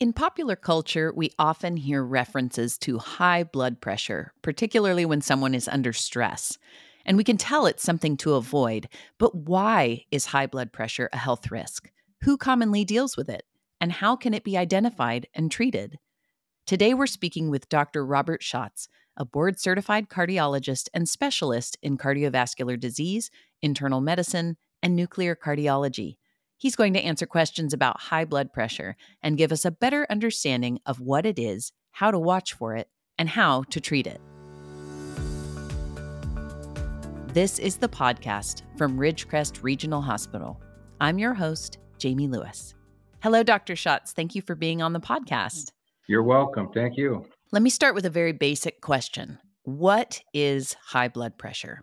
In popular culture, we often hear references to high blood pressure, particularly when someone is under stress. And we can tell it's something to avoid. But why is high blood pressure a health risk? Who commonly deals with it? And how can it be identified and treated? Today, we're speaking with Dr. Robert Schatz, a board certified cardiologist and specialist in cardiovascular disease, internal medicine, and nuclear cardiology. He's going to answer questions about high blood pressure and give us a better understanding of what it is, how to watch for it, and how to treat it. This is the podcast from Ridgecrest Regional Hospital. I'm your host, Jamie Lewis. Hello, Dr. Schatz. Thank you for being on the podcast. You're welcome. Thank you. Let me start with a very basic question What is high blood pressure?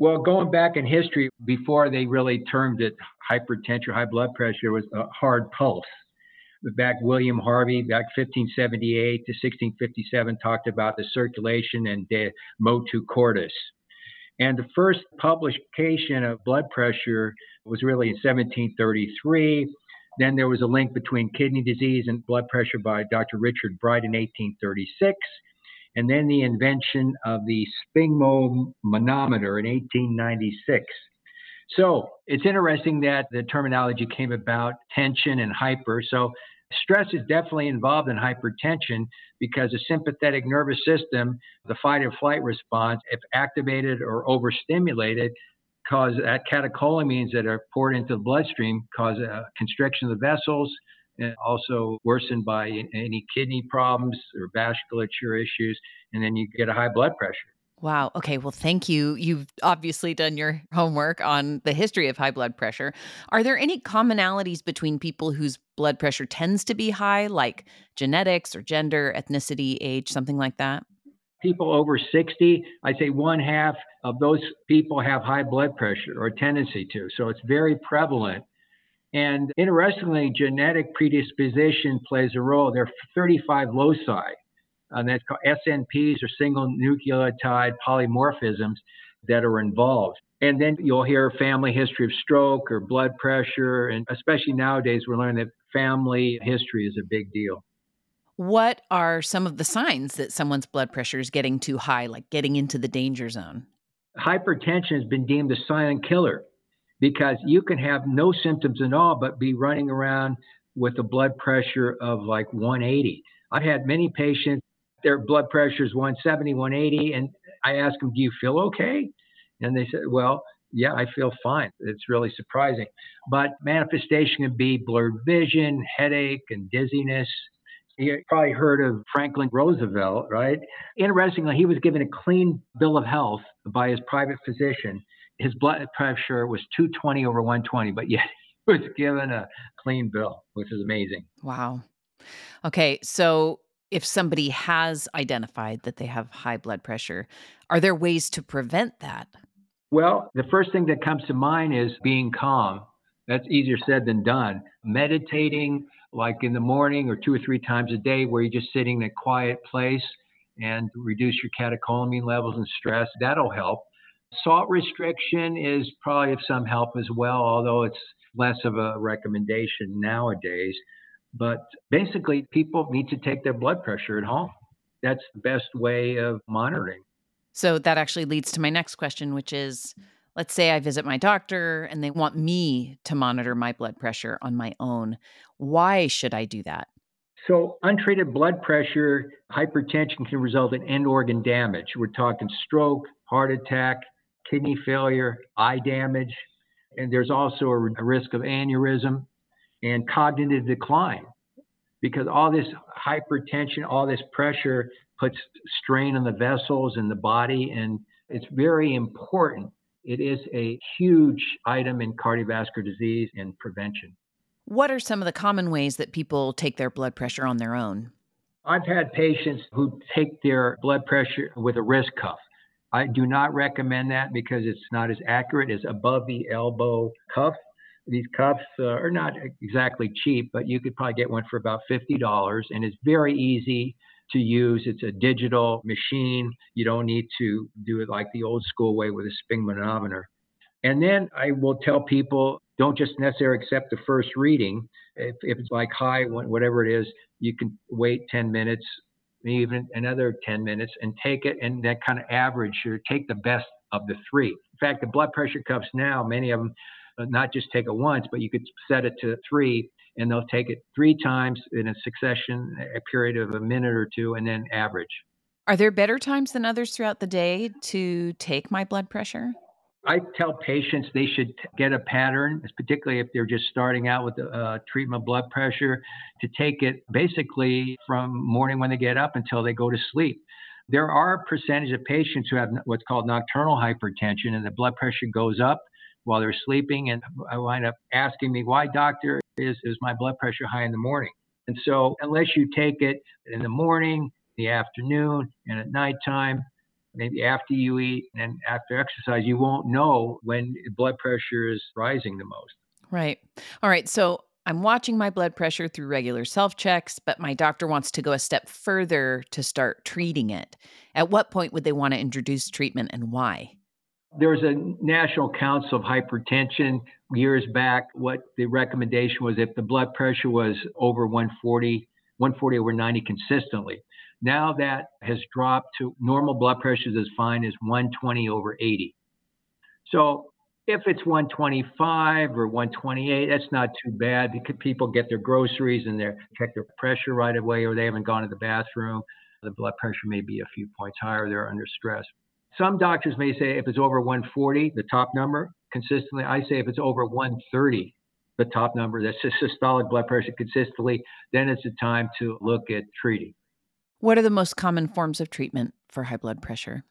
Well, going back in history, before they really termed it hypertension, high blood pressure, was a hard pulse. Back William Harvey, back 1578 to 1657, talked about the circulation and the motu cordis. And the first publication of blood pressure was really in 1733. Then there was a link between kidney disease and blood pressure by Dr. Richard Bright in 1836 and then the invention of the sphygmomanometer in 1896. So it's interesting that the terminology came about tension and hyper. So stress is definitely involved in hypertension because the sympathetic nervous system, the fight or flight response, if activated or overstimulated, cause that catecholamines that are poured into the bloodstream cause a constriction of the vessels, and also worsened by any kidney problems or vasculature issues, and then you get a high blood pressure. Wow. Okay. Well, thank you. You've obviously done your homework on the history of high blood pressure. Are there any commonalities between people whose blood pressure tends to be high, like genetics or gender, ethnicity, age, something like that? People over 60, I'd say one half of those people have high blood pressure or tendency to. So it's very prevalent. And interestingly, genetic predisposition plays a role. There are 35 loci, and that's called SNPs or single nucleotide polymorphisms that are involved. And then you'll hear family history of stroke or blood pressure. And especially nowadays, we're learning that family history is a big deal. What are some of the signs that someone's blood pressure is getting too high, like getting into the danger zone? Hypertension has been deemed a silent killer because you can have no symptoms at all, but be running around with a blood pressure of like 180. I've had many patients, their blood pressure is 170, 180, and I ask them, Do you feel okay? And they said, Well, yeah, I feel fine. It's really surprising. But manifestation can be blurred vision, headache, and dizziness. You probably heard of Franklin Roosevelt, right? Interestingly, he was given a clean bill of health by his private physician his blood pressure was 220 over 120, but yet he was given a clean bill, which is amazing. Wow. Okay, so if somebody has identified that they have high blood pressure, are there ways to prevent that? Well, the first thing that comes to mind is being calm. That's easier said than done. Meditating, like in the morning or two or three times a day, where you're just sitting in a quiet place and reduce your catecholamine levels and stress, that'll help. Salt restriction is probably of some help as well, although it's less of a recommendation nowadays. But basically, people need to take their blood pressure at home. That's the best way of monitoring. So that actually leads to my next question, which is let's say I visit my doctor and they want me to monitor my blood pressure on my own. Why should I do that? So, untreated blood pressure, hypertension can result in end organ damage. We're talking stroke, heart attack, kidney failure, eye damage, and there's also a, risk of aneurysm and cognitive decline because all this hypertension, all this pressure puts strain on the vessels and the body, and it's very important. It is a huge item in cardiovascular disease and prevention. What are some of the common ways that people take their blood pressure on their own? I've had patients who take their blood pressure with a wrist cuff. I do not recommend that because it's not as accurate as above the elbow cuff. These cuffs uh, are not exactly cheap, but you could probably get one for about $50 and it's very easy to use. It's a digital machine. You don't need to do it like the old school way with a sphygmomanometer. And then I will tell people don't just necessarily accept the first reading. If, if it's like high, whatever it is, you can wait 10 minutes, even another 10 minutes, and take it and that kind of average or take the best of the three. In fact, the blood pressure cuffs now, many of them, uh, not just take it once, but you could set it to three and they'll take it three times in a succession, a period of a minute or two, and then average. Are there better times than others throughout the day to take my blood pressure? I tell patients they should get a pattern, particularly if they're just starting out with the uh, treatment of blood pressure, to take it basically from morning when they get up until they go to sleep. There are a percentage of patients who have what's called nocturnal hypertension, and the blood pressure goes up while they're sleeping. And I wind up asking me, why, doctor, is, is my blood pressure high in the morning? And so, unless you take it in the morning, the afternoon, and at nighttime, maybe after you eat and after exercise, you won't know when blood pressure is rising the most. Right. All right. So I'm watching my blood pressure through regular self checks, but my doctor wants to go a step further to start treating it. At what point would they want to introduce treatment and why? There was a National Council of Hypertension years back. What the recommendation was if the blood pressure was over 140, 140 over 90 consistently, now that has dropped to normal blood pressures as fine as 120 over 80. So if it's 125 or 128, that's not too bad because people get their groceries and they check their pressure right away or they haven't gone to the bathroom. The blood pressure may be a few points higher, they're under stress. Some doctors may say if it's over 140, the top number, consistently, I say if it's over 130, the top number, that's systolic blood pressure consistently, then it's a time to look at treating. What are the most common forms of treatment for high blood pressure?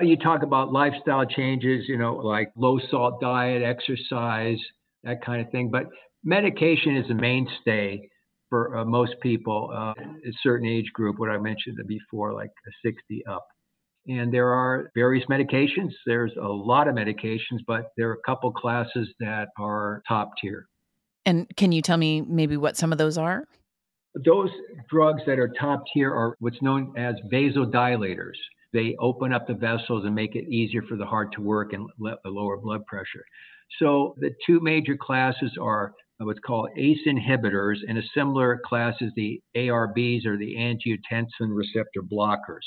You talk about lifestyle changes, you know, like low salt diet, exercise, that kind of thing. But medication is a mainstay for uh, most people, uh, a certain age group, what I mentioned before, like 60 up. And there are various medications. There's a lot of medications, but there are a couple classes that are top tier. And can you tell me maybe what some of those are? Those drugs that are top tier are what's known as vasodilators. They open up the vessels and make it easier for the heart to work and lower blood pressure. So the two major classes are what's called ACE inhibitors, and a similar class is the ARBs or the angiotensin receptor blockers.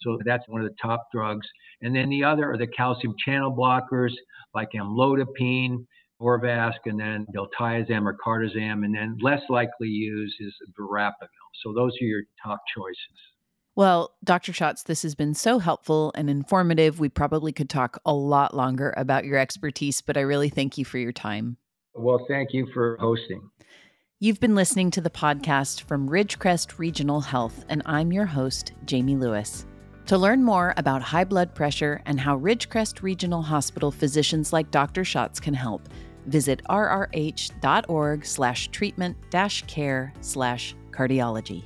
So that's one of the top drugs. And then the other are the calcium channel blockers like amlodipine Norvasc, and then diltiazem or cardizem, and then less likely used is verapamil. So those are your top choices. Well, Dr. Schatz, this has been so helpful and informative. We probably could talk a lot longer about your expertise, but I really thank you for your time. Well, thank you for hosting. You've been listening to the podcast from Ridgecrest Regional Health, and I'm your host, Jamie Lewis. To learn more about high blood pressure and how Ridgecrest Regional Hospital physicians like Dr. Schatz can help, visit rrh.org slash treatment dash care slash cardiology.